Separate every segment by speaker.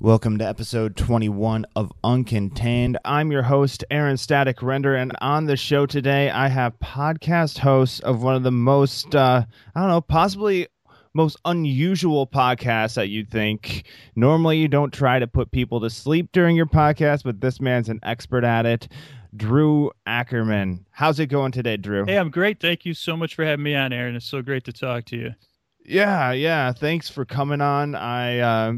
Speaker 1: Welcome to episode 21 of Uncontained. I'm your host, Aaron Static Render, and on the show today, I have podcast hosts of one of the most, uh, I don't know, possibly most unusual podcasts that you'd think. Normally, you don't try to put people to sleep during your podcast, but this man's an expert at it. Drew Ackerman. How's it going today, Drew?
Speaker 2: Hey, I'm great. Thank you so much for having me on, Aaron. It's so great to talk to you.
Speaker 1: Yeah, yeah. Thanks for coming on. I, uh,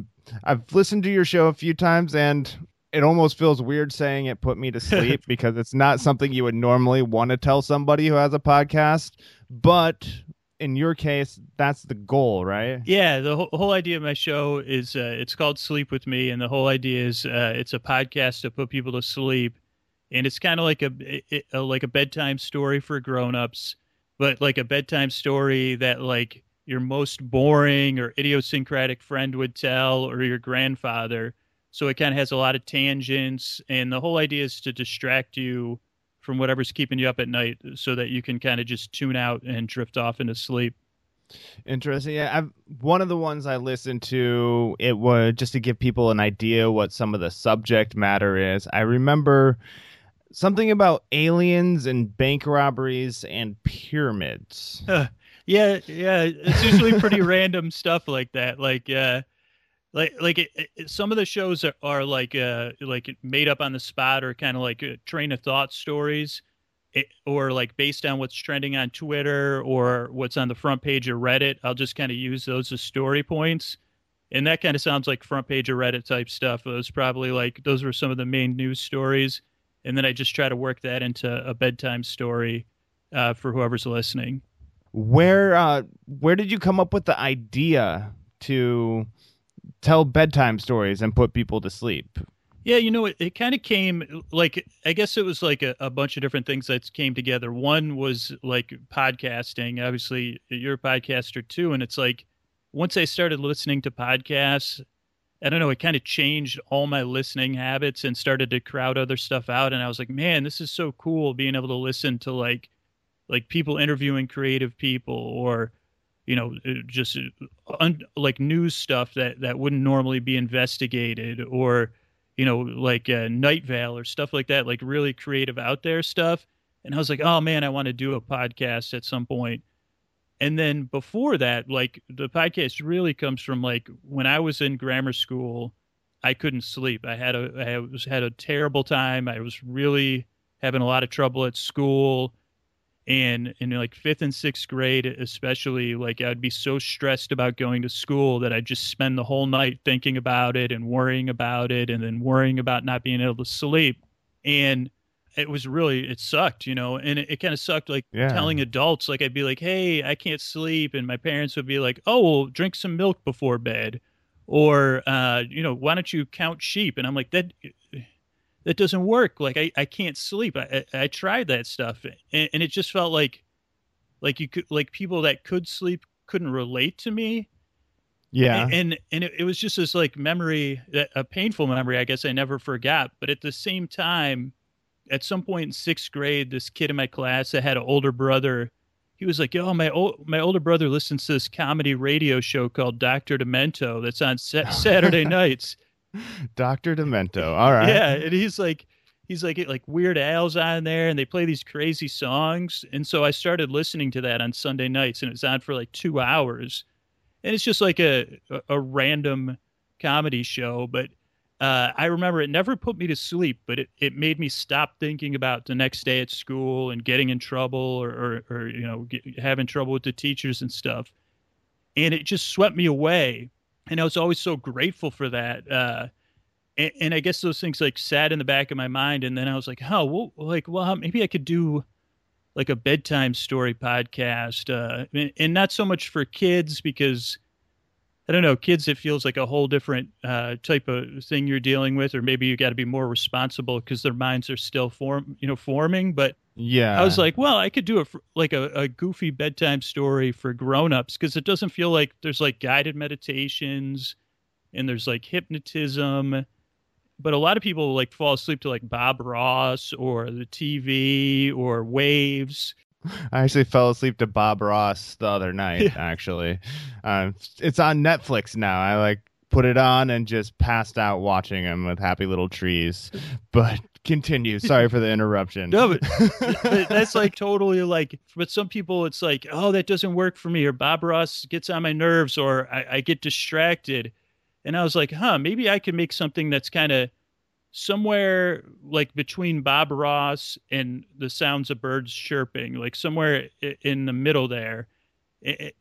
Speaker 1: I've listened to your show a few times and it almost feels weird saying it put me to sleep because it's not something you would normally want to tell somebody who has a podcast. But in your case, that's the goal, right?
Speaker 2: Yeah, the whole, whole idea of my show is uh, it's called Sleep with Me, and the whole idea is uh, it's a podcast to put people to sleep, and it's kind of like a, a like a bedtime story for grown-ups, but like a bedtime story that like your most boring or idiosyncratic friend would tell or your grandfather. So it kind of has a lot of tangents. And the whole idea is to distract you from whatever's keeping you up at night so that you can kind of just tune out and drift off into sleep.
Speaker 1: Interesting. Yeah, I've, one of the ones I listened to, it was just to give people an idea what some of the subject matter is. I remember something about aliens and bank robberies and pyramids.
Speaker 2: Yeah, yeah. It's usually pretty random stuff like that. Like, uh, like, like it, it, some of the shows are, are like, uh, like made up on the spot or kind of like a train of thought stories, it, or like based on what's trending on Twitter or what's on the front page of Reddit. I'll just kind of use those as story points. And that kind of sounds like front page of Reddit type stuff. It was probably like those were some of the main news stories. And then I just try to work that into a bedtime story uh, for whoever's listening
Speaker 1: where uh, where did you come up with the idea to tell bedtime stories and put people to sleep?
Speaker 2: Yeah, you know, it, it kind of came like I guess it was like a, a, bunch of different things that came together. One was like podcasting. Obviously, you're a podcaster too, and it's like once I started listening to podcasts, I don't know, it kind of changed all my listening habits and started to crowd other stuff out. And I was like, man, this is so cool being able to listen to like like people interviewing creative people or you know uh, just uh, un, like news stuff that that wouldn't normally be investigated or you know like uh, night vale or stuff like that like really creative out there stuff and i was like oh man i want to do a podcast at some point and then before that like the podcast really comes from like when i was in grammar school i couldn't sleep. I had a i was had a terrible time. I was really having a lot of trouble at school. And in like fifth and sixth grade especially like i'd be so stressed about going to school that i'd just spend the whole night thinking about it and worrying about it and then worrying about not being able to sleep. And it was really it sucked you know and it, it kind of sucked like yeah. telling adults like i'd be like hey i can't sleep and my parents would be like oh well drink some milk before bed or uh, you know why don't you count sheep and i'm like that that doesn't work. Like I, I can't sleep. I, I, I tried that stuff and, and, it just felt like, like you could, like people that could sleep couldn't relate to me.
Speaker 1: Yeah.
Speaker 2: And, and, and it, it was just this like memory, a painful memory, I guess I never forgot. But at the same time, at some point in sixth grade, this kid in my class that had an older brother, he was like, "Yo, my old, my older brother listens to this comedy radio show called Doctor Demento that's on sa- Saturday nights."
Speaker 1: Dr. Demento. All right.
Speaker 2: Yeah, and he's like he's like like Weird Al's on there and they play these crazy songs. And so I started listening to that on Sunday nights and it's on for like 2 hours. And it's just like a a, a random comedy show, but uh, I remember it never put me to sleep, but it, it made me stop thinking about the next day at school and getting in trouble or, or, or you know, get, having trouble with the teachers and stuff. And it just swept me away and I was always so grateful for that. Uh, and, and, I guess those things like sat in the back of my mind, and then I was like, "Oh, well, like, well, maybe I could do like a bedtime story podcast, uh, and, and, not so much for kids because I don't know, kids. It feels like a whole different uh, type of thing you're dealing with, or maybe you got to be more responsible because their minds are still form, you know, forming. But
Speaker 1: yeah,
Speaker 2: I was like, well, I could do a like a, a goofy bedtime story for grown-ups because it doesn't feel like there's like guided meditations and there's like hypnotism. But a lot of people like fall asleep to like Bob Ross or the TV or waves.
Speaker 1: I actually fell asleep to Bob Ross the other night. Actually, uh, it's on Netflix now. I like put it on and just passed out watching him with happy little trees. But continue. Sorry for the interruption.
Speaker 2: No, but, but that's like totally like. But some people, it's like, oh, that doesn't work for me, or Bob Ross gets on my nerves, or I, I get distracted. And I was like, huh, maybe I can make something that's kind of somewhere like between Bob Ross and the sounds of birds chirping, like somewhere in the middle there.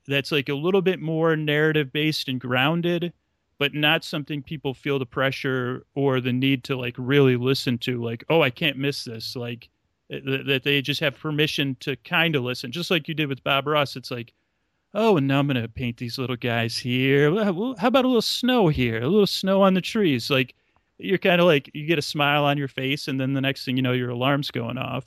Speaker 2: That's like a little bit more narrative based and grounded, but not something people feel the pressure or the need to like really listen to. Like, oh, I can't miss this. Like eh, that they just have permission to kind of listen, just like you did with Bob Ross. It's like, oh, and now I'm gonna paint these little guys here. How about a little snow here? A little snow on the trees, like you're kind of like you get a smile on your face, and then the next thing you know, your alarm's going off.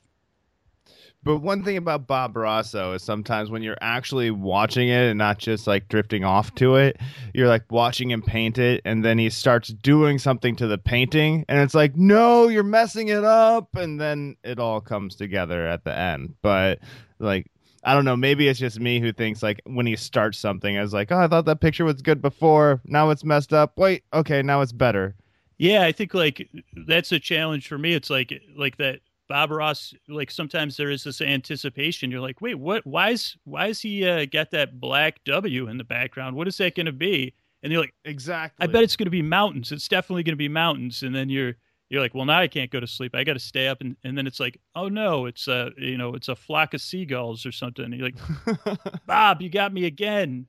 Speaker 1: But one thing about Bob Rosso is sometimes when you're actually watching it and not just like drifting off to it, you're like watching him paint it, and then he starts doing something to the painting, and it's like, no, you're messing it up, and then it all comes together at the end. But like, I don't know, maybe it's just me who thinks like when he starts something, I was like, oh, I thought that picture was good before, now it's messed up. Wait, okay, now it's better.
Speaker 2: Yeah, I think like that's a challenge for me. It's like like that Bob Ross. Like sometimes there is this anticipation. You're like, wait, what? Why is why is he uh, got that black W in the background? What is that going to be? And you're like,
Speaker 1: exactly.
Speaker 2: I bet it's going to be mountains. It's definitely going to be mountains. And then you're you're like, well, now I can't go to sleep. I got to stay up. And, and then it's like, oh no, it's a you know, it's a flock of seagulls or something. And you're like, Bob, you got me again.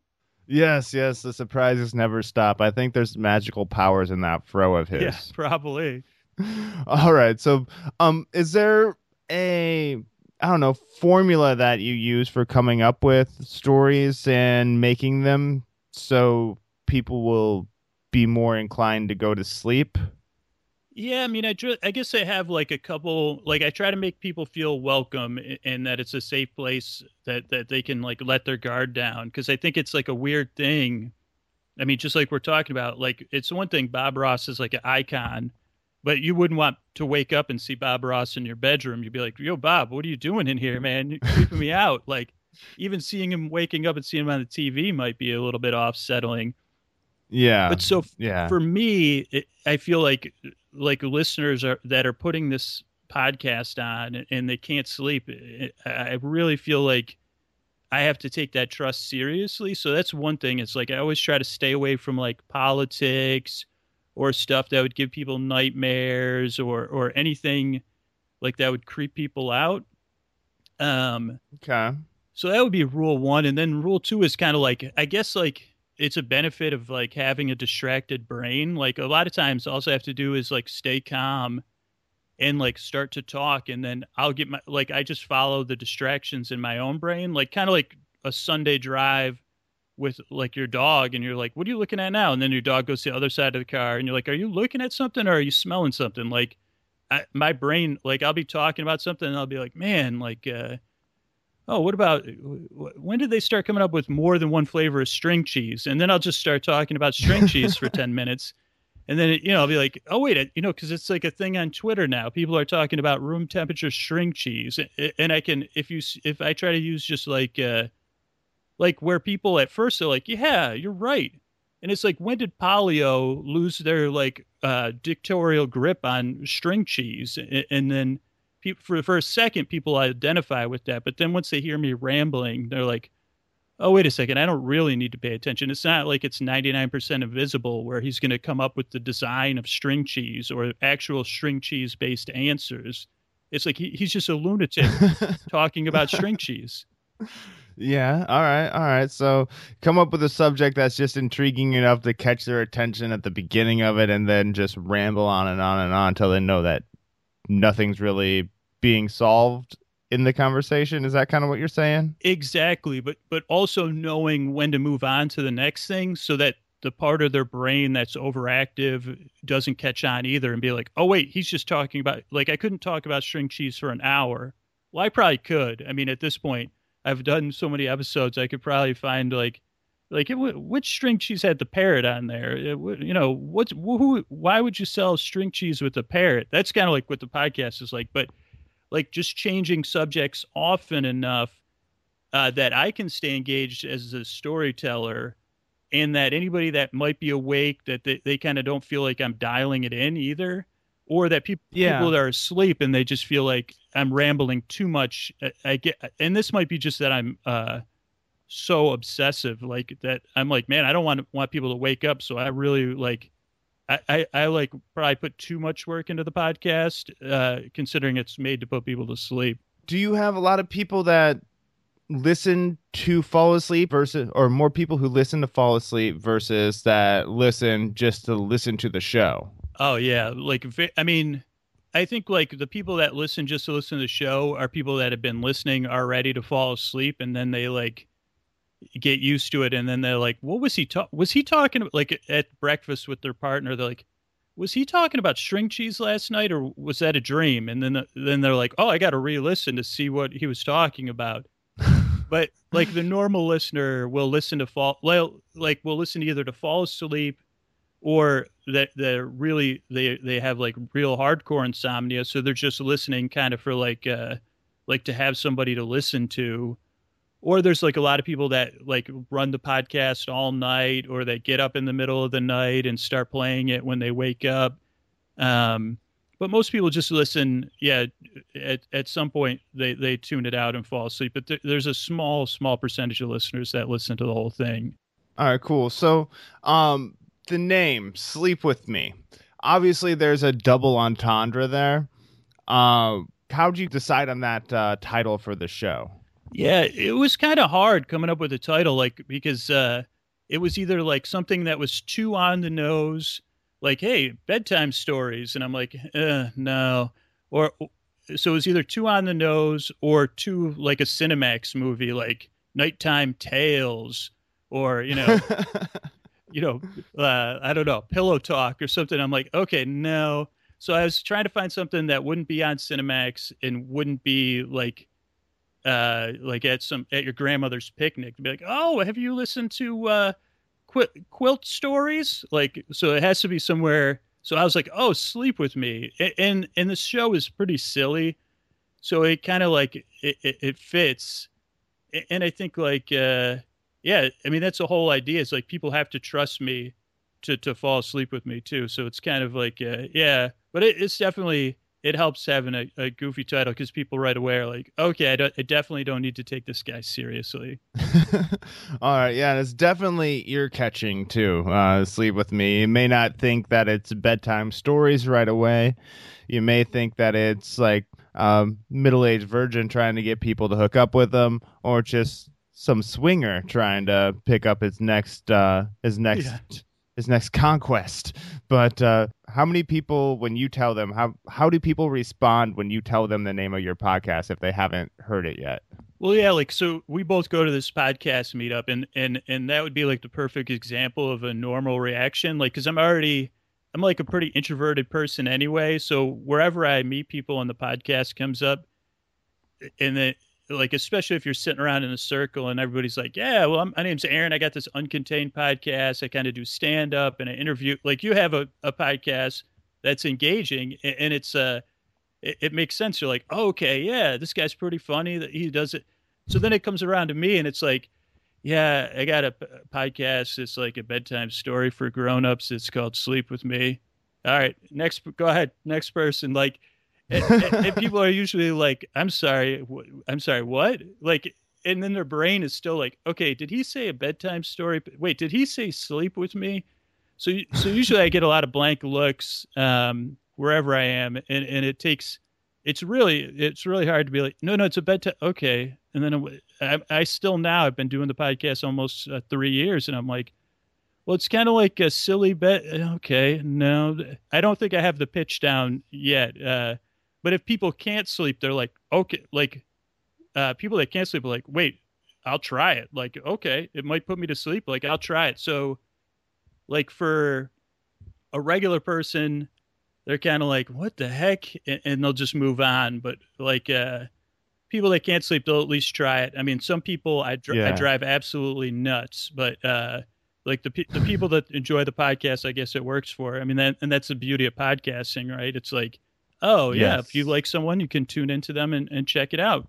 Speaker 1: Yes, yes, the surprises never stop. I think there's magical powers in that fro of his.
Speaker 2: Yeah, probably.
Speaker 1: All right. So, um is there a I don't know, formula that you use for coming up with stories and making them so people will be more inclined to go to sleep?
Speaker 2: Yeah, I mean, I, I guess I have like a couple. Like, I try to make people feel welcome and that it's a safe place that that they can like let their guard down. Because I think it's like a weird thing. I mean, just like we're talking about, like it's one thing Bob Ross is like an icon, but you wouldn't want to wake up and see Bob Ross in your bedroom. You'd be like, "Yo, Bob, what are you doing in here, man? You're creeping me out." Like, even seeing him waking up and seeing him on the TV might be a little bit off settling.
Speaker 1: Yeah.
Speaker 2: But so yeah. for me, it, I feel like like listeners are that are putting this podcast on and they can't sleep. I really feel like I have to take that trust seriously. So that's one thing. It's like I always try to stay away from like politics or stuff that would give people nightmares or or anything like that would creep people out. Um
Speaker 1: okay.
Speaker 2: So that would be rule 1 and then rule 2 is kind of like I guess like it's a benefit of like having a distracted brain. Like a lot of times, all I have to do is like stay calm and like start to talk, and then I'll get my like I just follow the distractions in my own brain, like kind of like a Sunday drive with like your dog, and you're like, "What are you looking at now?" And then your dog goes to the other side of the car, and you're like, "Are you looking at something or are you smelling something?" Like, I, my brain, like I'll be talking about something, and I'll be like, "Man, like." uh oh, what about when did they start coming up with more than one flavor of string cheese? And then I'll just start talking about string cheese for 10 minutes. And then, you know, I'll be like, oh, wait, you know, because it's like a thing on Twitter now. People are talking about room temperature string cheese. And I can, if you, if I try to use just like, uh, like where people at first are like, yeah, you're right. And it's like, when did Polly-O lose their like uh, dictatorial grip on string cheese? And then, people for for a second people identify with that, but then once they hear me rambling, they're like, "Oh, wait a second, I don't really need to pay attention." It's not like it's 99% invisible where he's going to come up with the design of string cheese or actual string cheese based answers. It's like he, he's just a lunatic talking about string cheese.
Speaker 1: Yeah. All right. All right. So come up with a subject that's just intriguing enough to catch their attention at the beginning of it and then just ramble on and on and on until they know that nothing's really being solved in the conversation. Is that kind of what you're saying?
Speaker 2: Exactly but but also knowing when to move on to the next thing so that the part of their brain that's overactive doesn't catch on either and be like oh wait he's just talking about like i couldn't talk about string cheese for an hour. Well i probably could. I mean at this point i've done so many episodes i could probably find like like it, which string cheese had the parrot on there you know what's who why would you sell string cheese with a parrot that's kind of like what the podcast is like but like just changing subjects often enough uh, that i can stay engaged as a storyteller and that anybody that might be awake that they, they kind of don't feel like I'm dialing it in either, or that people
Speaker 1: Yeah.
Speaker 2: people that are asleep and they just feel like I'm rambling too much. I, I get, and this might be just that I'm uh so obsessive, like that I'm like, man, I don't want want people to wake up, so I really like. I, I, I like probably put too much work into the podcast, uh, considering it's made to put people to sleep.
Speaker 1: Do you have a lot of people that listen to fall asleep versus, or more people who listen to fall asleep versus that listen just to listen to the show?
Speaker 2: Oh yeah, like I mean, I think like the people that listen just to listen to the show are people that have been listening are ready to fall asleep, and then they like get used to it, and then they're like, "What was he talk? Was he talking like at breakfast with their partner? They're like." Was he talking about string cheese last night, or was that a dream? And then, then they're like, "Oh, I got to re-listen to see what he was talking about." but like the normal listener will listen to fall, well, like will listen either to fall asleep or that they're really they they have like real hardcore insomnia so they're just listening kind of for like uh like to have somebody to listen to or there's like a lot of people that like run the podcast all night or they get up in the middle of the night and start playing it when they wake up um but most people just listen yeah at, at some point they they tune it out and fall asleep but there, there's a small small percentage of listeners that listen to the whole thing
Speaker 1: All right, cool. So, um, the name "Sleep with Me." Obviously, there's a double entendre there. Um, how'd you decide on that uh, title for the show?
Speaker 2: Yeah, it was kind of hard coming up with a title, like because uh, it was either like something that was too on the nose, like hey, bedtime stories, and I'm like, uh, no, or so it was either too on the nose or too like a Cinemax movie, like Nighttime Tales, or you know, you know, uh, I don't know, Pillow Talk or something. I'm like, okay, no. So I was trying to find something that wouldn't be on Cinemax and wouldn't be like uh like at some at your grandmother's picnic to be like oh have you listened to uh qu- quilt stories? Like so it has to be somewhere so i was like oh sleep with me. And and the show is pretty silly so it kind of like it, it, it fits. And i think like uh yeah i mean that's the whole idea is like people have to trust me to to fall asleep with me too so it's kind of like uh, yeah but it, it's definitely it helps having a, a goofy title because people right away are like, okay, I, don't, I definitely don't need to take this guy seriously.
Speaker 1: All right, yeah, it's definitely ear catching too. Uh, Sleep with me. You may not think that it's bedtime stories right away. You may think that it's like um, middle aged virgin trying to get people to hook up with them, or just some swinger trying to pick up his next uh, his next
Speaker 2: Yeah.
Speaker 1: His next conquest. But uh, how many people, when you tell them, how how do people respond when you tell them the name of your podcast if they haven't heard it yet?
Speaker 2: Well, yeah, like so we both go to this podcast meetup, and and and that would be like the perfect example of a normal reaction. Like, because I'm already, I'm like a pretty introverted person anyway. So wherever I meet people and the podcast comes up, and then like especially if you're sitting around in a circle and everybody's like, yeah, well, I'm, my name's Aaron. I got this uncontained podcast. I kind of do stand up and I interview. Like you have a, a podcast that's engaging, a- and it's uh it, it makes sense. You're like, oh, okay, yeah, this guy's pretty funny. That he does it. So then it comes around to me, and it's like, yeah, I got a p- podcast. It's like a bedtime story for grown-ups. It's called Sleep with Me. All right, next, go ahead, next person. Like, and, and- and people are usually like, I'm sorry, wh- I'm sorry, what? Like, and then their brain is still like, okay, did he say a bedtime story? Wait, did he say sleep with me? So, so usually I get a lot of blank looks um, wherever I am, and, and it takes, it's really, it's really hard to be like, no, no, it's a bedtime. Okay, and then I, I still now I've been doing the podcast almost uh, three years, and I'm like, well, it's kind of like a silly bet. Okay, no, I don't think I have the pitch down yet. Uh, but if people can't sleep, they're like, okay, like uh, people that can't sleep are like, wait, I'll try it. Like, okay, it might put me to sleep. Like, I'll try it. So, like for a regular person, they're kind of like, what the heck, and, and they'll just move on. But like uh, people that can't sleep, they'll at least try it. I mean, some people I, dr- I drive absolutely nuts, but uh, like the pe- the people that enjoy the podcast, I guess it works for. I mean, that, and that's the beauty of podcasting, right? It's like, oh yeah,
Speaker 1: Yes.
Speaker 2: if you like someone, you can tune into them and, and check it out.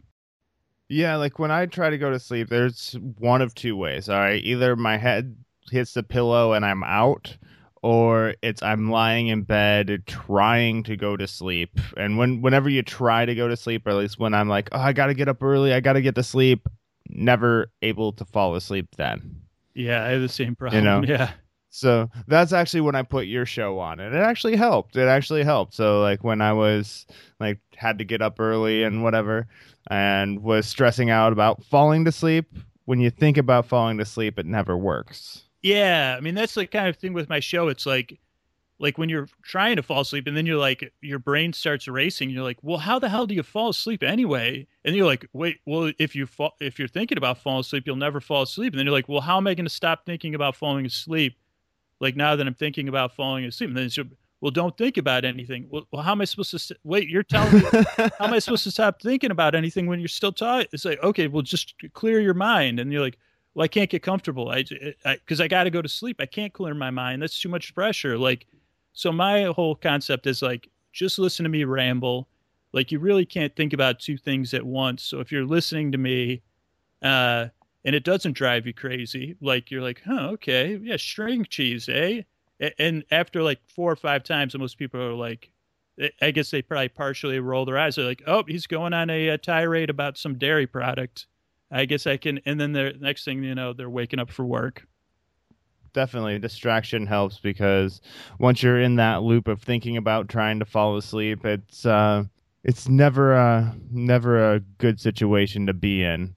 Speaker 1: Yeah, like when I try to go to sleep, there's one of two ways. All right, either my head hits the pillow and I'm out or it's I'm lying in bed trying to go to sleep. And when whenever you try to go to sleep, or at least when I'm like, oh, I got to get up early, I got to get to sleep, never able to fall asleep then.
Speaker 2: Yeah, I have the same problem. You know? Yeah.
Speaker 1: So that's actually when I put your show on, and it actually helped. It actually helped. So like when I was like had to get up early and whatever, and was stressing out about falling to sleep. When you think about falling to sleep, it never works.
Speaker 2: Yeah, I mean that's the kind of thing with my show. It's like like when you're trying to fall asleep and then you're like your brain starts racing you're like well how the hell do you fall asleep anyway and you're like wait well if you fall if you're thinking about falling asleep you'll never fall asleep and then you're like well how am i going to stop thinking about falling asleep like now that i'm thinking about falling asleep and then it's well don't think about anything. Well, well how am i supposed to wait you're telling me how am i supposed to stop thinking about anything when you're still talking it's like okay well just clear your mind. And you're like well i can't get comfortable. I because I, I got to go to sleep. I can't clear my mind. That's too much pressure. Like so my whole concept is like just listen to me ramble. Like you really can't think about two things at once. So if you're listening to me, uh, and it doesn't drive you crazy, like you're like, huh, okay, yeah, string cheese, eh? And after like four or five times, most people are like, I guess they probably partially roll their eyes. They're like, oh, he's going on a, a tirade about some dairy product. I guess I can. And then the next thing you know, they're waking up for work
Speaker 1: definitely distraction helps because once you're in that loop of thinking about trying to fall asleep it's uh it's never a never a good situation to be in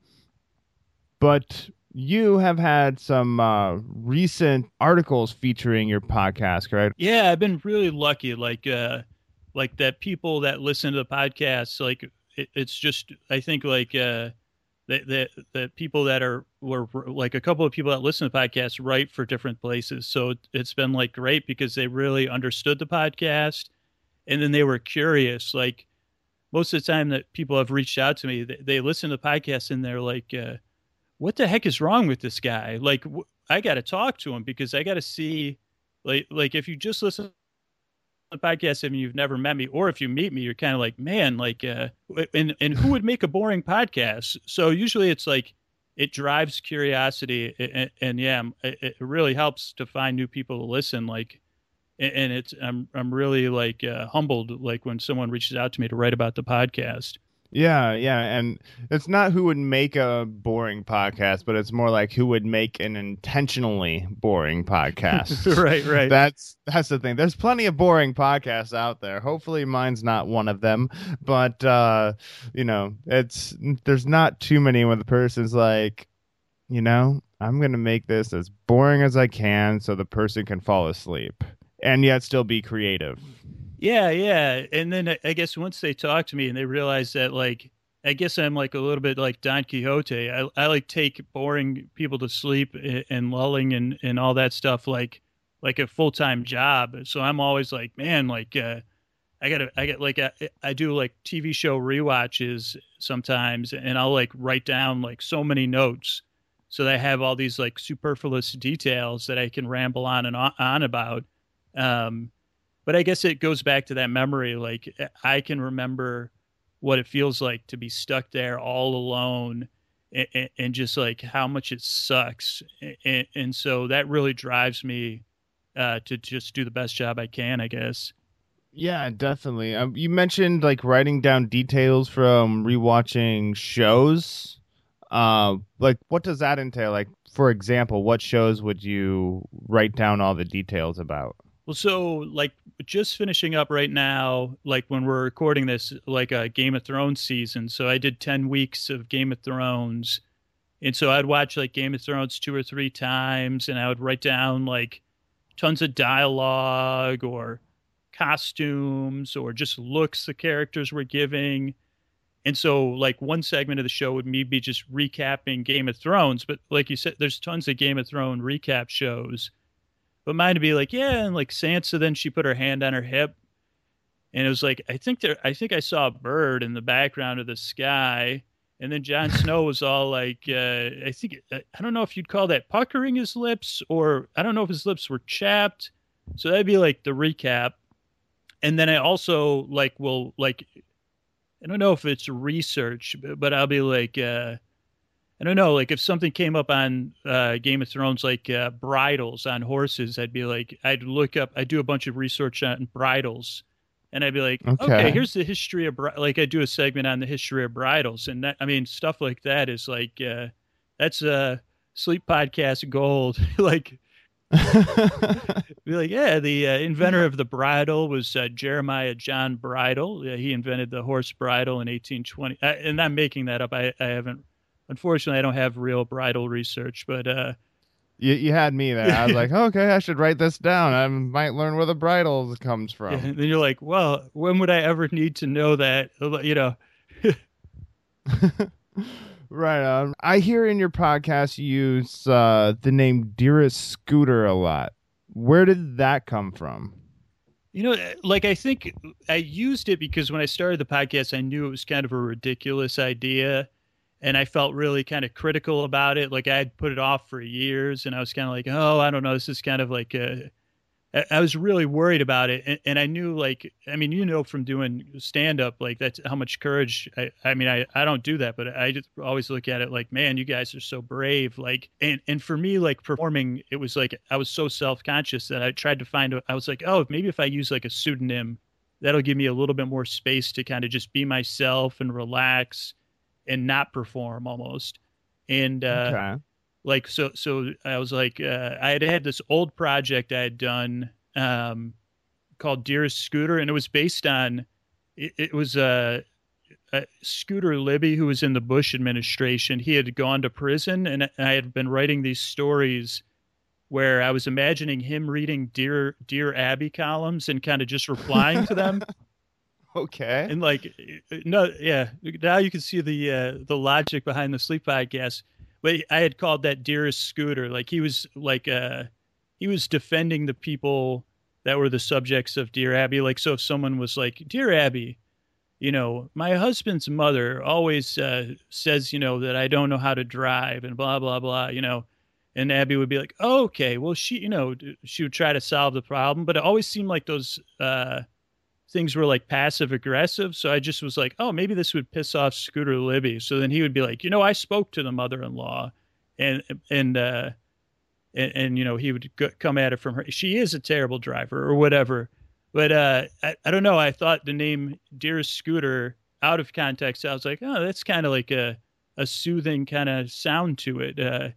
Speaker 1: but you have had some uh, recent articles featuring your podcast right
Speaker 2: yeah i've been really lucky like uh like that people that listen to the podcast like it, it's just i think like uh that that that people that are were like a couple of people that listen to the podcast write for different places. So it's been like great because they really understood the podcast, and then they were curious. Like most of the time that people have reached out to me, they, they listen to the podcast and they're like, uh, "What the heck is wrong with this guy? Like, I got to talk to him because I got to see." Like, like if you just listen to the podcast and you've never met me, or if you meet me, you're kind of like, man, like, uh, and and who would make a boring podcast? So usually it's like it drives curiosity, and, and yeah, it, it, really helps to find new people to listen. Like, and it's I'm I'm really like uh, humbled like when someone reaches out to me to write about the podcast.
Speaker 1: Yeah, yeah, and it's not who would make a boring podcast, but it's more like who would make an intentionally boring podcast.
Speaker 2: right, right.
Speaker 1: That's that's the thing. There's plenty of boring podcasts out there. Hopefully mine's not one of them, but uh, you know, it's there's not too many when the person's like, you know, I'm going to make this as boring as I can so the person can fall asleep and yet still be creative.
Speaker 2: Yeah, yeah. And then I guess once they talk to me and they realize that, like, I guess I'm like a little bit like Don Quixote. I, I like take boring people to sleep and lulling and, and all that stuff like like a full time job. So I'm always like, man, like uh, I gotta I get like I, I do like TV show re-watches sometimes, and I'll like write down like so many notes so that I have all these like superfluous details that I can ramble on and on about. Um, but I guess it goes back to that memory. Like I can remember what it feels like to be stuck there all alone and, and just like how much it sucks. And, and so that really drives me uh, to just do the best job I can, I guess.
Speaker 1: Yeah, definitely. Um, you mentioned like writing down details from rewatching shows. Uh, like, what does that entail? Like, for example, what shows would you write down all the details about?
Speaker 2: Well, so like just finishing up right now, like when we're recording this, like a Game of Thrones season. So I did 10 weeks of Game of Thrones. And so I'd watch like Game of Thrones two or three times and I would write down like tons of dialogue or costumes or just looks the characters were giving. And so, like, one segment of the show would me be just recapping Game of Thrones. But, like you said, there's tons of Game of Thrones recap shows but mine would be like, yeah, and like Sansa, then she put her hand on her hip, and it was like, I think there, I think I saw a bird in the background of the sky, and then Jon Snow was all like, uh, I think uh, I don't know if you'd call that puckering his lips, or I don't know if his lips were chapped. So that'd be like the recap, and then I also like will like, I don't know if it's research, but, but I'll be like. Uh, I don't know, like if something came up on uh, Game of Thrones, like uh, bridles on horses, I'd be like, I'd look up, I'd do a bunch of research on bridles, and I'd be like, okay,
Speaker 1: Okay.
Speaker 2: here's the history of bri-, like I do a segment on the history of bridles, and that, I mean stuff like that is like uh, that's uh, sleep podcast gold. like be like, yeah, the uh, inventor of the bridle was uh, Jeremiah John Bridle. Yeah, he invented the horse bridle in 1820. Uh, and I'm making that up. I, I haven't, unfortunately, I don't have real bridle research, but uh,
Speaker 1: you, you had me there. I was like, okay, I should write this down. I might learn where the bridle comes from.
Speaker 2: and then you're like, well, when would I ever need to know that? You know,
Speaker 1: right on. I hear in your podcast you use uh, the name Dearest Scooter a lot. Where did that come from?
Speaker 2: You know, like I think I used it because when I started the podcast, I knew it was kind of a ridiculous idea. And I felt really kind of critical about it. Like I had put it off for years and I was kind of like, oh, I don't know. This is kind of like a, I- was really worried about it. And, and I knew, like, I mean, you know, from doing stand up, like, that's how much courage. I, I mean, I, I don't do that, but I just always look at it like, man, you guys are so brave. Like, and, and for me, like, performing, it was like, I was so self conscious that I tried to find, I was like, oh, maybe if I use like a pseudonym, that'll give me a little bit more space to kind of just be myself and relax and not perform almost. And, uh,
Speaker 1: okay.
Speaker 2: like so so i was like uh, i had had this old project i had done um, called dearest scooter and it was based on it, it was uh, uh, scooter libby who was in the bush administration he had gone to prison and i had been writing these stories where i was imagining him reading dear dear abby columns and kind of just replying to them
Speaker 1: Okay.
Speaker 2: and like no yeah now you can see the uh the logic behind the sleep podcast. But i had called that dearest scooter. Like he was like uh he was defending the people that were the subjects of dear abby. Like so if someone was like dear abby you know my husband's mother always uh says you know that i don't know how to drive and blah blah blah you know? And abby would be like oh, okay well she you know she would try to solve the problem but it always seemed like those uh things were like passive aggressive. So I just was like, oh, maybe this would piss off Scooter Libby. So then he would be like, you know, I spoke to the mother-in-law, and and uh, and, and you know he would go, come at it from her. She is a terrible driver or whatever. But uh, I, I don't know. I thought the name Dearest Scooter out of context. I was like, oh, that's kind of like a a soothing kind of sound to it. Uh,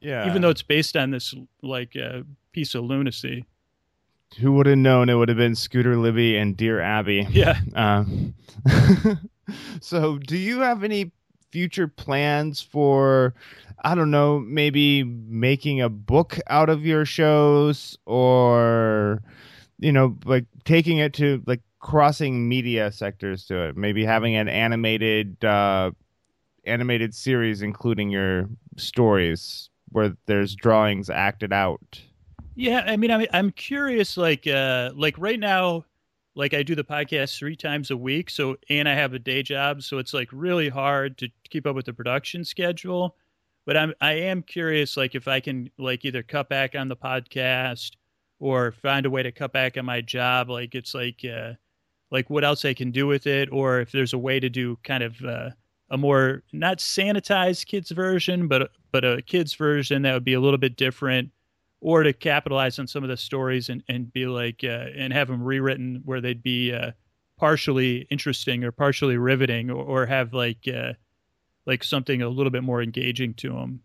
Speaker 1: yeah.
Speaker 2: even though it's based on this like uh, piece of lunacy.
Speaker 1: Who would have known it would have been Scooter Libby and Dear Abby?
Speaker 2: Yeah.
Speaker 1: Um, so, do you have any future plans for, I don't know, maybe making a book out of your shows or, you know, like taking it to like crossing media sectors to it, maybe having an animated, uh, animated series including your stories where there's drawings acted out?
Speaker 2: Yeah, I mean, I'm I'm curious. Like, uh, like right now, like I do the podcast three times a week. So, and I have a day job, so it's like really hard to keep up with the production schedule. But I'm I am curious, like if I can like either cut back on the podcast or find a way to cut back on my job. Like it's like, uh, like what else I can do with it, or if there's a way to do kind of uh, a more not sanitized kids version, but but a kids version that would be a little bit different or to capitalize on some of the stories and, and be like uh, and have them rewritten where they'd be uh, partially interesting or partially riveting or, or have like uh, like something a little bit more engaging to them.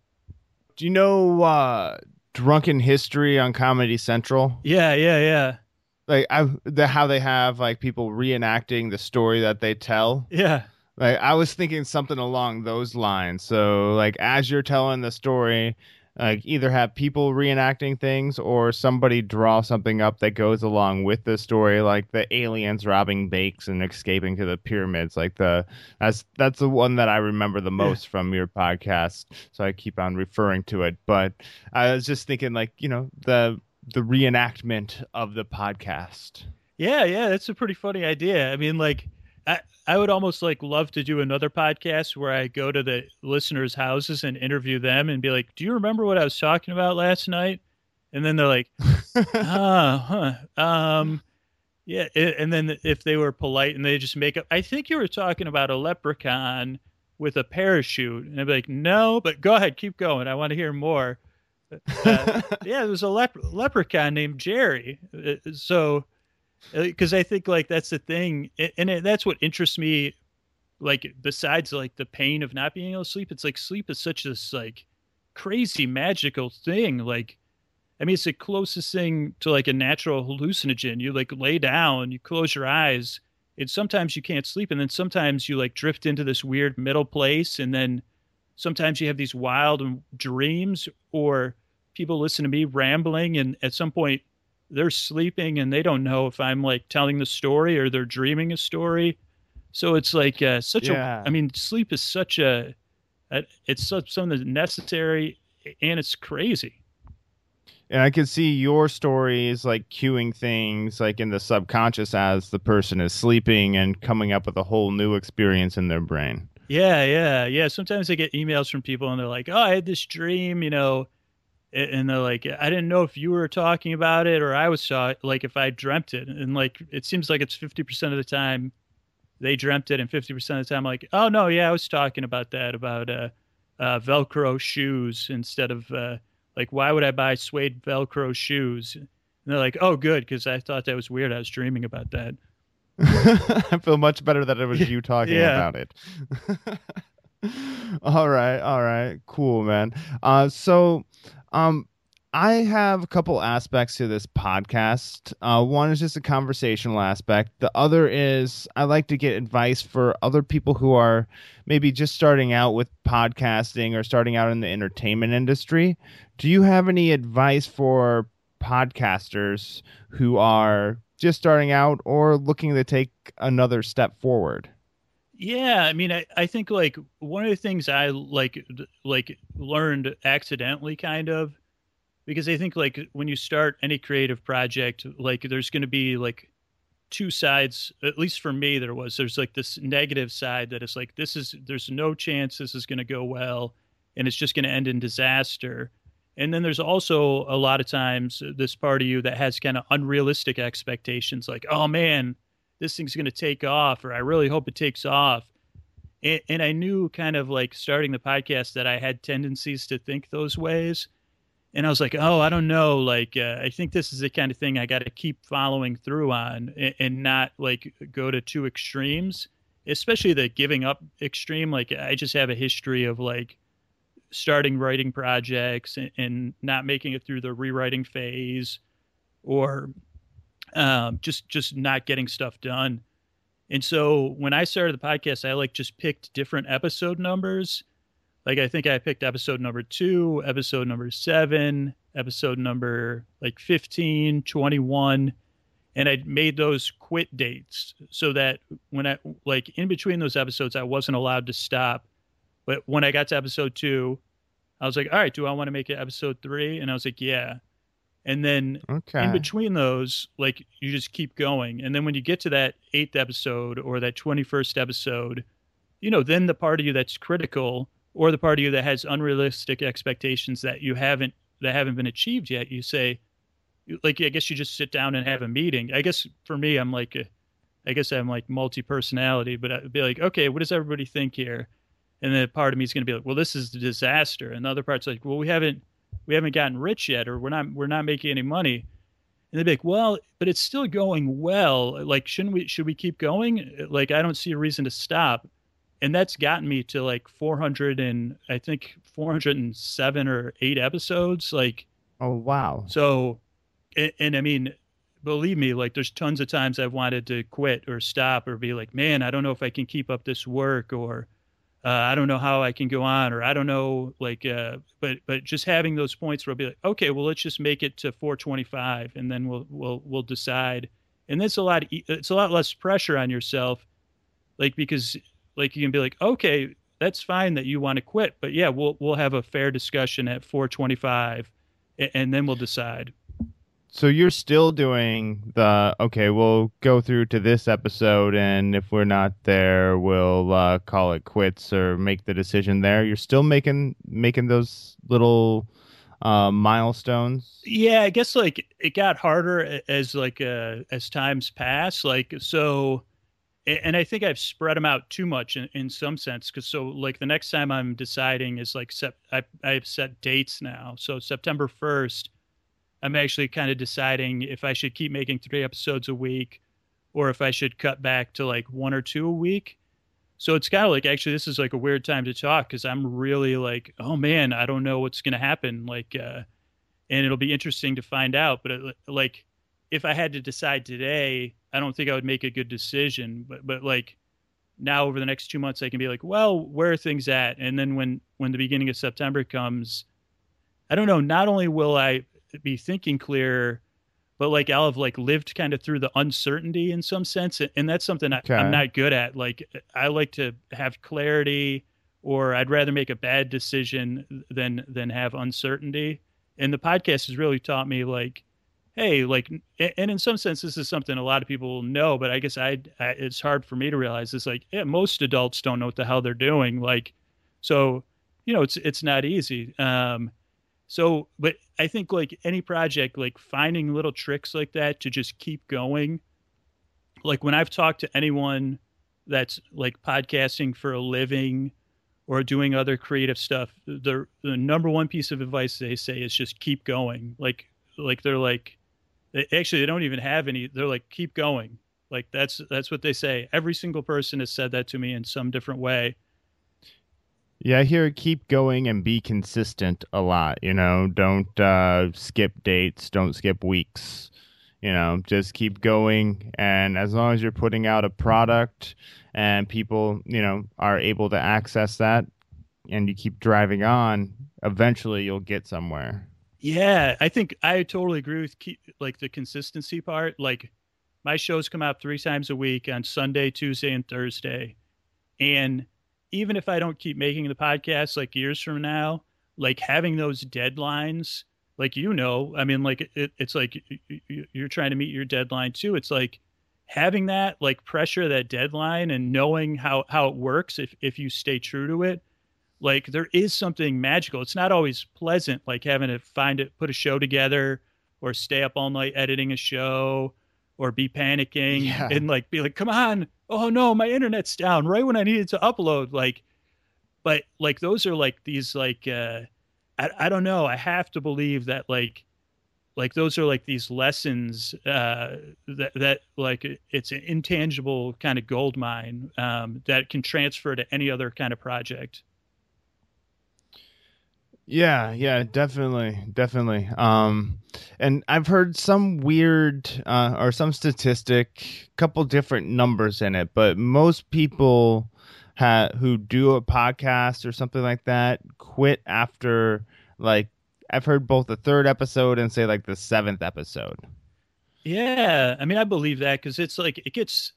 Speaker 1: Do you know uh, Drunken History on Comedy Central?
Speaker 2: Yeah, yeah, yeah,
Speaker 1: Like I, the how they have like people reenacting the story that they tell.
Speaker 2: yeah.
Speaker 1: Like I was thinking something along those lines. So like as you're telling the story, like either have people reenacting things or somebody draw something up that goes along with the story, like the aliens robbing bakes and escaping to the pyramids. Like the that's that's the one that I remember the most from your podcast. So I keep on referring to it. But I was just thinking like, you know, the the reenactment of the podcast.
Speaker 2: Yeah, yeah, that's a pretty funny idea. I mean, like, I I would almost like love to do another podcast where I go to the listeners' houses and interview them and be like, "Do you remember what I was talking about last night?" And then they're like, "Ah, huh, um, yeah." And then if they were polite and they just make up, I think you were talking about a leprechaun with a parachute. And I'd be like, no, but go ahead, keep going. I want to hear more. Uh, yeah, there was a lep- leprechaun named Jerry. Uh, so, because uh, I think like that's the thing, and that's what interests me. Like besides like the pain of not being able to sleep, it's like sleep is such this like crazy magical thing. Like, I mean, it's the closest thing to like a natural hallucinogen. You like lay down, you close your eyes, and sometimes you can't sleep, and then sometimes you like drift into this weird middle place, and then sometimes you have these wild dreams, or people listen to me rambling, and at some point they're sleeping and they don't know if I'm like telling the story or they're dreaming a story. So it's like uh, such yeah. a. I mean, sleep is such a. It's such something that's necessary, and it's crazy
Speaker 1: and I can see your stories like cueing things like in the subconscious as the person is sleeping and coming up with a whole new experience in their brain.
Speaker 2: Yeah, yeah, yeah. Sometimes I get emails from people and they're like, "Oh, I had this dream," you know, and they're like, "I didn't know if you were talking about it or I was saw like if I dreamt it." And like it seems like it's 50% of the time they dreamt it and 50% of the time like, "Oh no, yeah, I was talking about that about uh, uh velcro shoes instead of uh like, why would I buy suede Velcro shoes? And they're like, oh, good, because I thought that was weird. I was dreaming about that.
Speaker 1: I feel much better that it was you talking yeah. about it. all right, all right, cool, man. Uh, so, um, I have a couple aspects to this podcast. Uh, one is just a conversational aspect. The other is I like to get advice for other people who are maybe just starting out with podcasting or starting out in the entertainment industry. Do you have any advice for podcasters who are just starting out or looking to take another step forward?
Speaker 2: Yeah, I mean, I, I think like one of the things I like like learned accidentally, kind of, because I think like when you start any creative project, like there's going to be like two sides. At least for me, there was. There's like this negative side that is like this is there's no chance this is going to go well, and it's just going to end in disaster. And then there's also a lot of times uh, this part of you that has kind of unrealistic expectations, like, oh man, this thing's going to take off, or I really hope it takes off. And, and I knew kind of like starting the podcast that I had tendencies to think those ways and I was like, oh, I don't know. Like, uh, I think this is the kind of thing I got to keep following through on and, and, not like go to two extremes, especially the giving up extreme. Like, I just have a history of like starting writing projects and, and not making it through the rewriting phase or um, just just not getting stuff done. And so when I started the podcast, I like just picked different episode numbers like I think I picked episode number two, episode number seven, episode number like 15, 21, and I made those quit dates so that when I like in between those episodes, I wasn't allowed to stop. But when I got to episode two, I was like, all right, do I want to make it episode three? And I was like, yeah. And then okay. in between those, like you just keep going. And then when you get to that eighth episode or that 21st episode, you know, then the part of you that's critical or the part of you that has unrealistic expectations that you haven't that haven't been achieved yet you say like i guess you just sit down and have a meeting i guess for me i'm like a, I guess i'm like multi-personality but i'd be like okay what does everybody think here and then part of me is going to be like well this is a disaster and the other part's like well we haven't we haven't gotten rich yet or we're not we're not making any money. And they'd be like well but it's still going well. Like shouldn't we should we keep going? Like i don't see a reason to stop. And that's gotten me to like 400 and I think 407 or 8 episodes like
Speaker 1: oh wow.
Speaker 2: So and, and, I mean believe me like there's tons of times I've wanted to quit or stop or be like man I don't know if I can keep up this work or uh, I don't know how I can go on or I don't know like uh, but but just having those points where I'll be like okay well let's just make it to 425 and then we'll we'll we'll decide and it's a lot it's a lot less pressure on yourself like because like you can be like, okay, that's fine that you want to quit, but yeah, we'll we'll have a fair discussion at 425, and, and then we'll decide.
Speaker 1: So you're still doing the okay. We'll go through to this episode, and if we're not there, we'll uh, call it quits or make the decision there. You're still making making those little uh, milestones.
Speaker 2: Yeah, I guess like it got harder as like uh, as times pass. Like so, and I think I've spread them out too much in, in some sense. Because so like the next time I'm deciding is like sep- I I've set dates now. So September first, I'm actually kind of deciding if I should keep making three episodes a week, or if I should cut back to like one or two a week. So it's kind of like actually this is like a weird time to talk because I'm really like oh man I don't know what's gonna happen like, uh, and it'll be interesting to find out. But it, uh, like if I had to decide today I don't think I would make a good decision. But but like now over the next two months, I can be like, well, where are things at? And then when when the beginning of September comes, I don't know. Not only will I be thinking clear but like I'll have like lived kind of through the uncertainty in some sense, and that's something I, I'm not good at. Like I like to have clarity, or I'd rather make a bad decision than than have uncertainty. And the podcast has really taught me like hey, like, and in some sense, this is something a lot of people know, but I guess I, I it's hard for me to realize. It's like, yeah, most adults don't know what the hell they're doing. Like, so, you know, it's it's not easy. Um, so, but I think like any project, like finding little tricks like that to just keep going. Like when I've talked to anyone that's like podcasting for a living or doing other creative stuff, the the number one piece of advice they say is just keep going. Like like they're like they, actually, they don't even have any. They're like, keep going. Like that's that's what they say. Every single person has said that to me in some different way.
Speaker 1: Yeah, I hear keep going and be consistent a lot. You know, don't uh, skip dates, don't skip weeks. You know, just keep going, and as long as you're putting out a product and people, you know, are able to access that, and you keep driving on, eventually you'll get somewhere.
Speaker 2: Yeah, I think I totally agree with keep, like the consistency part. Like my shows come out three times a week on Sunday, Tuesday, and Thursday, and even if I don't keep making the podcast like years from now, like having those deadlines, like you know, I mean, like it, it's like you're trying to meet your deadline too. It's like having that like pressure, that deadline, and knowing how how it works if if you stay true to it like there is something magical. It's not always pleasant, like having to find it, put a show together, or stay up all night editing a show, or be panicking yeah. and like be like, "Come on, oh no, my internet's down!" Right when I needed to upload, like, but like those are like these like, uh, I I don't know. I have to believe that like, like those are like these lessons uh, that that like it's an intangible kind of gold mine um, that can transfer to any other kind of project.
Speaker 1: Yeah, yeah, definitely, definitely. Um, and I've heard some weird uh, or some statistic, couple different numbers in it, but most people ha- who do a podcast or something like that quit after like I've heard both the third episode and say like the seventh episode.
Speaker 2: Yeah, I mean, I believe that because it's like it gets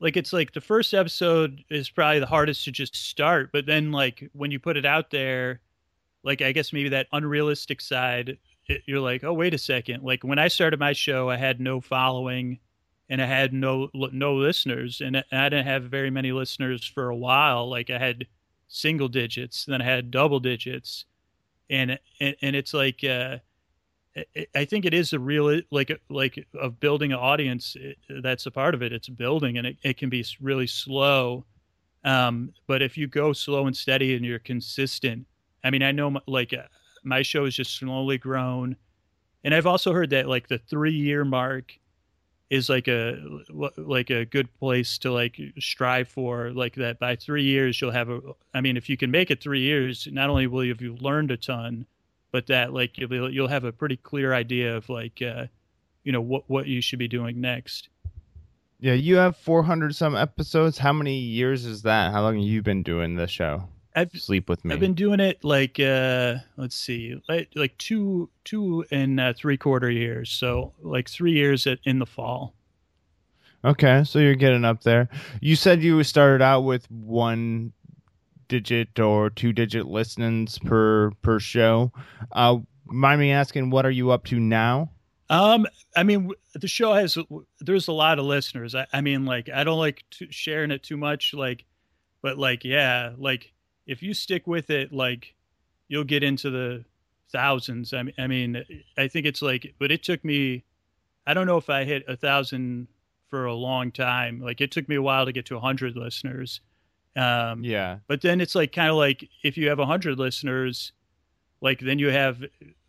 Speaker 2: like it's like the first episode is probably the hardest to just start, but then like when you put it out there like I guess maybe that unrealistic side. It, you're like, oh wait a second. Like when I started my show, I had no following, and I had no no listeners, and I didn't have very many listeners for a while. Like I had single digits, then I had double digits, and and, and it's like. Uh, I think it is a real like like of building an audience. That's a part of it. It's building, and it, it can be really slow. Um, but if you go slow and steady and you're consistent, I mean, I know like uh, my show has just slowly grown, and I've also heard that like the three year mark is like a like a good place to like strive for like that by three years you'll have a i mean if you can make it three years not only will you have you learned a ton but that like you'll, you'll have a pretty clear idea of like uh you know what what you should be doing next.
Speaker 1: Yeah you have 400 some episodes. How many years is that? How long have you been doing the show
Speaker 2: I've
Speaker 1: sleep with me.
Speaker 2: I've been doing it like uh let's see, like, like two two and uh, three quarter years. So like three years at, in the fall.
Speaker 1: Okay, so you're getting up there. You said you started out with one digit or two digit listenings per per show. Uh, mind me asking, what are you up to now?
Speaker 2: Um, I mean, the show has there's a lot of listeners. I, I mean, like I don't like sharing it too much, like, but like yeah, like if you stick with it, like you'll get into the thousands. I mean, I mean, I think it's like, but it took me. I don't know if I hit a thousand for a long time. Like it took me a while to get to a 100 listeners. Um,
Speaker 1: yeah.
Speaker 2: But then it's like kind of like if you have a 100 listeners, like then you have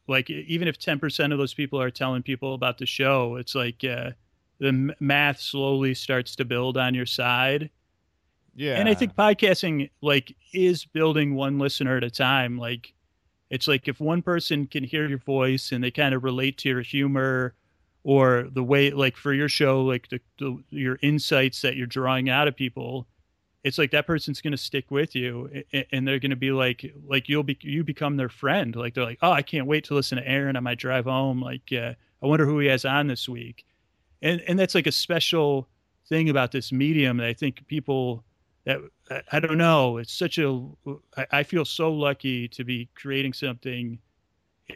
Speaker 2: like even if 10% of those people are telling people about the show, it's like uh, the math slowly starts to build on your side.
Speaker 1: Yeah.
Speaker 2: And I think podcasting like is building one listener at a time. Like it's like if one person can hear your voice and they kind of relate to your humor or the way like for your show like the, the your insights that you're drawing out of people it's like that person's going to stick with you and they're going to be like like you'll be you become their friend like they're like oh i can't wait to listen to aaron on my drive home like uh, i wonder who he has on this week and and that's like a special thing about this medium that i think people that i don't know it's such a i feel so lucky to be creating something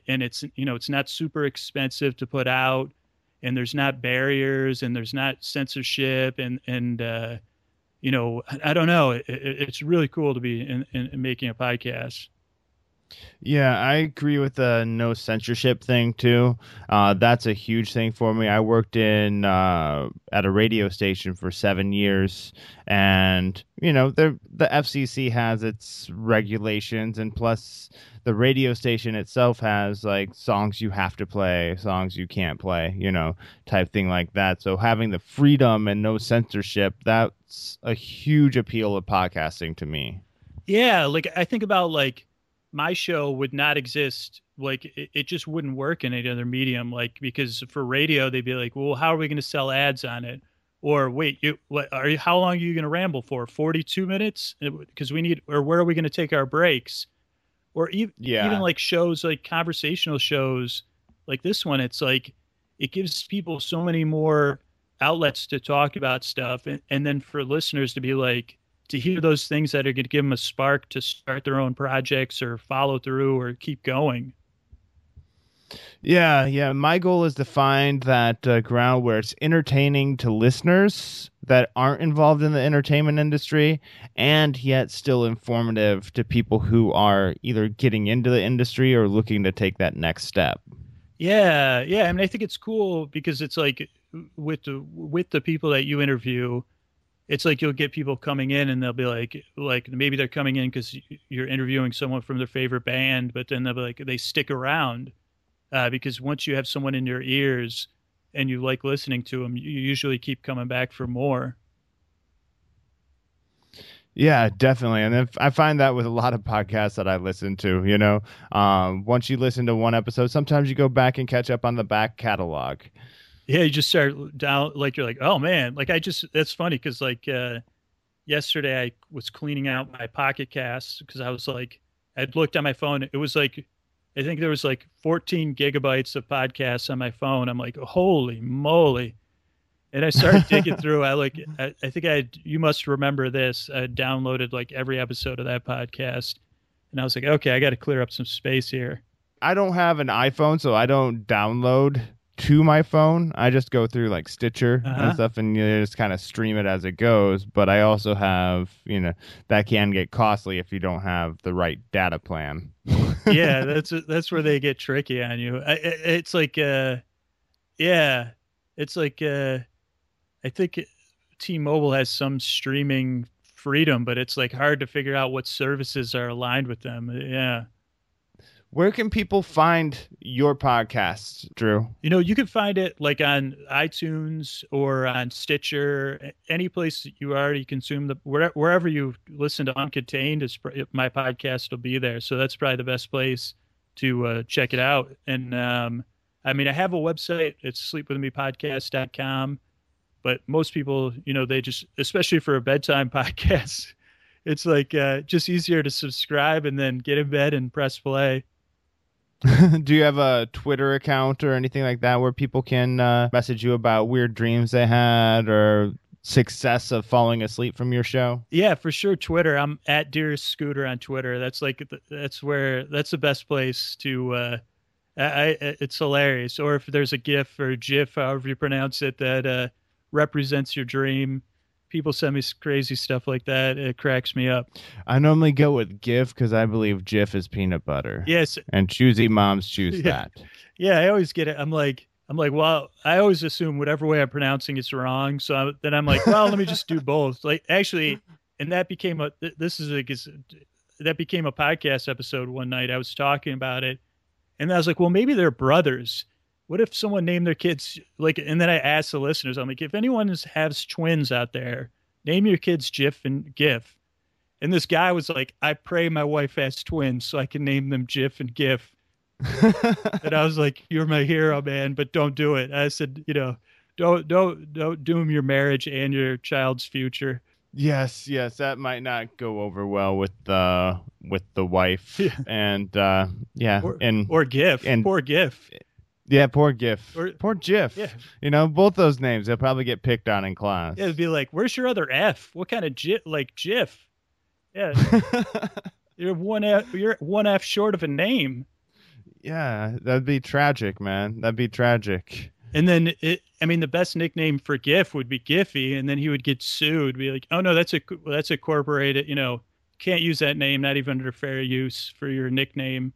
Speaker 2: and it's you know it's not super expensive to put out and there's not barriers and there's not censorship and and uh, you know I, don't know it, it, it's really cool to be in, in, in, making a podcast.
Speaker 1: Yeah, I agree with the no censorship thing too. Uh, that's a huge thing for me. I worked in uh, at a radio station for seven years, and you know the the FCC has its regulations, and plus the radio station itself has like songs you have to play, songs you can't play, you know, type thing like that. So having the freedom and no censorship, that's a huge appeal of podcasting to me.
Speaker 2: Yeah, like I think about like my show would not exist like it, it just wouldn't work in any other medium like because for radio they'd be like well how are we going to sell ads on it? Or wait you what are you how long are you going to ramble for? 42 minutes? Because we need or where are we going to take our breaks? Or even yeah. even like shows like conversational shows like this one it's like it gives people so many more outlets to talk about stuff and, and then for listeners to be like to hear those things that are going to give them a spark to start their own projects or follow through or keep going
Speaker 1: yeah, yeah. My goal is to find that uh, ground where it's entertaining to listeners that aren't involved in the entertainment industry and yet still informative to people who are either getting into the industry or looking to take that next step.
Speaker 2: Yeah, yeah. I mean, I think it's cool because it's like with the with the people that you interview, it's like you'll get people coming in and they'll be like, like maybe they're coming in because you're interviewing someone from their favorite band, but then they'll be like they stick around uh, because once you have someone in your ears and you like listening to them, you usually keep coming back for more.
Speaker 1: Yeah, definitely. And I find that with a lot of podcasts that I listen to, you know, um, once you listen to one episode, sometimes you go back and catch up on the back catalog.
Speaker 2: Yeah, you just start down, like, you're like, oh man, like I just, that's funny because, like, uh, yesterday I was cleaning out my Pocket Casts because I was like, I'd looked at my phone. It was like I think there was like 14 gigabytes of podcasts on my phone. I'm like, holy moly. And I started digging through. I like, I, I think I, you must remember this. I downloaded like every episode of that podcast. And I was like, okay, I got to clear up some space here.
Speaker 1: I don't have an iPhone, so I don't download to my phone. I just go through like Stitcher uh-huh. and stuff and you just kind of stream it as it goes. But I also have, you know, that can get costly if you don't have the right data plan.
Speaker 2: yeah, that's that's where they get tricky on you. I, it's like, uh, yeah, it's like, uh, I think T-Mobile has some streaming freedom, but it's like hard to figure out what services are aligned with them. Yeah.
Speaker 1: Where can people find your podcast, Drew?
Speaker 2: You know, you can find it like on iTunes or on Stitcher, any place that you already consume the wherever you listen to Uncontained. Is my podcast will be there, so that's probably the best place to uh, check it out. And um, I mean, I have a website. It's sleepwithmepodcast.com, but most people, you know, they just, especially for a bedtime podcast, it's like uh, just easier to subscribe and then get in bed and press play.
Speaker 1: Do you have a Twitter account or anything like that where people can uh, message you about weird dreams they had or success of falling asleep from your show?
Speaker 2: Yeah, for sure. Twitter. I'm at Dearest Scooter on Twitter. That's like that's where that's the best place to. Uh, I, it's hilarious. Or if there's a GIF or GIF, however you pronounce it, that uh, represents your dream, people send me crazy stuff like that. It cracks me up.
Speaker 1: I normally go with GIF because I believe Jif is peanut butter.
Speaker 2: Yes.
Speaker 1: And choosy moms choose
Speaker 2: yeah.
Speaker 1: that.
Speaker 2: Yeah, I always get it. I'm like, I'm like, well, I always assume whatever way I'm pronouncing it's wrong. So I, then I'm like, well, let me just do both. Like actually, and that became a this is a that became a podcast episode one night. I was talking about it, and I was like, well, maybe they're brothers. What if someone named their kids like? And then I asked the listeners, I'm like, if anyone has twins out there, name your kids Jiff and Gif. And this guy was like, I pray my wife has twins so I can name them Jiff and Gif. and I was like, "You're my hero, man, but don't do it." I said, "You know, don't don't don't doom your marriage and your child's future."
Speaker 1: Yes, yes, that might not go over well with the with the wife, yeah. and uh, yeah,
Speaker 2: or,
Speaker 1: and
Speaker 2: or GIF, and poor GIF.
Speaker 1: Yeah, poor GIF, or, poor GIF. Yeah. You know, both those names they'll probably get picked on in class.
Speaker 2: Yeah, it'd be like, "Where's your other F? What kind of GIF? Like GIF?" Yeah, you're one F. You're one F short of a name.
Speaker 1: Yeah, that'd be tragic, man. That'd be tragic.
Speaker 2: And then it, I mean, the best nickname for GIF would be Giphy, and then he would get sued. Be like, oh no, that's a that's a corporated, you know, can't use that name, not even under fair use for your nickname.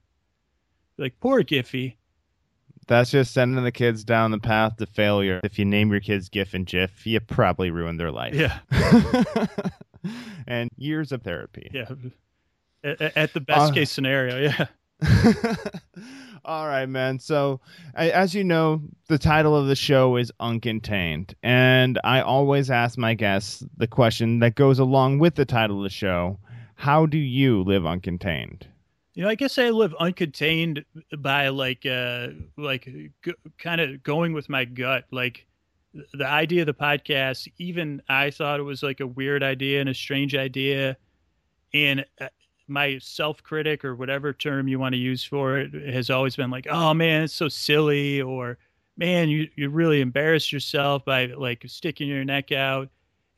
Speaker 2: Like poor Giphy.
Speaker 1: That's just sending the kids down the path to failure. If you name your kids GIF and GIF, you probably ruined their life.
Speaker 2: Yeah.
Speaker 1: and years of therapy.
Speaker 2: Yeah. At, at the best uh, case scenario, yeah.
Speaker 1: All right, man. So, as you know, the title of the show is Uncontained. And I always ask my guests the question that goes along with the title of the show How do you live uncontained?
Speaker 2: You know, I guess I live uncontained by like, uh, like g- kind of going with my gut. Like, the idea of the podcast, even I thought it was like a weird idea and a strange idea. And uh, my self critic or whatever term you want to use for it has always been like, oh man, it's so silly, or man, you, you really embarrassed yourself by like sticking your neck out.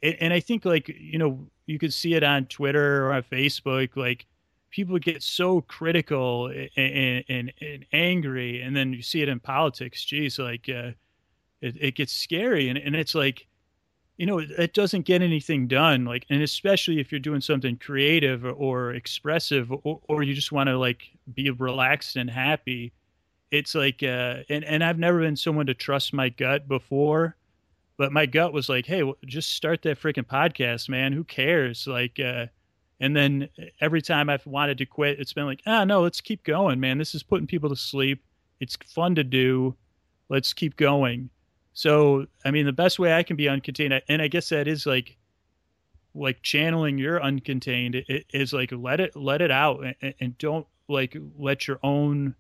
Speaker 2: And, and I think like, you know, you could see it on Twitter or on Facebook, like people get so critical and, and, and angry. And then you see it in politics. Geez, like, uh, it, it gets scary. And, and it's like, you know it doesn't get anything done like and especially if you're doing something creative or, or expressive or, or, you just want to like be relaxed and happy it's like uh and, and i've never been someone to trust my gut before but my gut was like hey just start that freaking podcast man who cares like uh and then every time i've wanted to quit it's been like ah no let's keep going man this is putting people to sleep it's fun to do let's keep going so, I mean, the best way I can be uncontained, and I guess that is like, like channeling your uncontained is like let it let it out and, and don't like let your own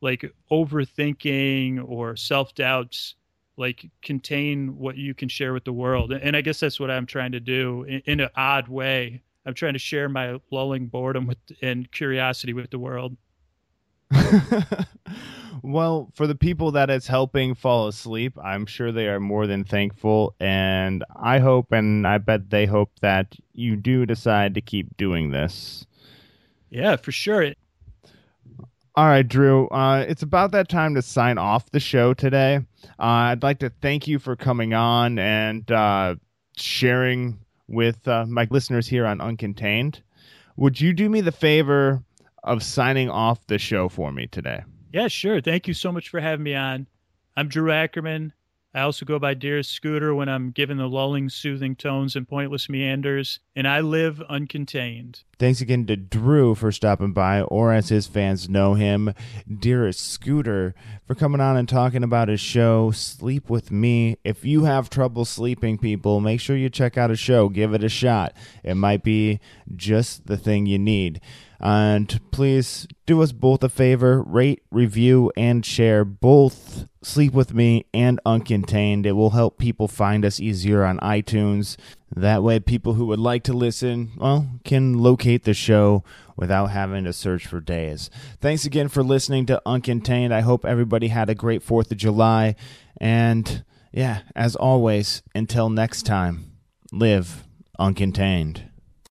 Speaker 2: like overthinking or self doubts like contain what you can share with the world. And I guess that's what I'm trying to do in, in an odd way. I'm trying to share my lulling boredom with and curiosity with the world.
Speaker 1: well, for the people that it's helping fall asleep, I'm sure they are more than thankful. And I hope and I bet they hope that you do decide to keep doing this.
Speaker 2: Yeah, for sure.
Speaker 1: All right, Drew. Uh, it's about that time to sign off the show today. Uh, I'd like to thank you for coming on and uh, sharing with uh, my listeners here on Uncontained. Would you do me the favor of signing off the show for me today.
Speaker 2: Yeah, sure. Thank you so much for having me on. I'm Drew Ackerman. I also go by Dearest Scooter when I'm given the lulling, soothing tones and pointless meanders, and I live uncontained.
Speaker 1: Thanks again to Drew for stopping by, or as his fans know him, Dearest Scooter, for coming on and talking about his show, Sleep With Me. If you have trouble sleeping, people, make sure you check out a show. Give it a shot. It might be just the thing you need. And please do us both a favor rate, review, and share both Sleep With Me and Uncontained. It will help people find us easier on iTunes. That way, people who would like to listen, well, can locate the show without having to search for days. Thanks again for listening to Uncontained. I hope everybody had a great 4th of July. And yeah, as always, until next time, live uncontained.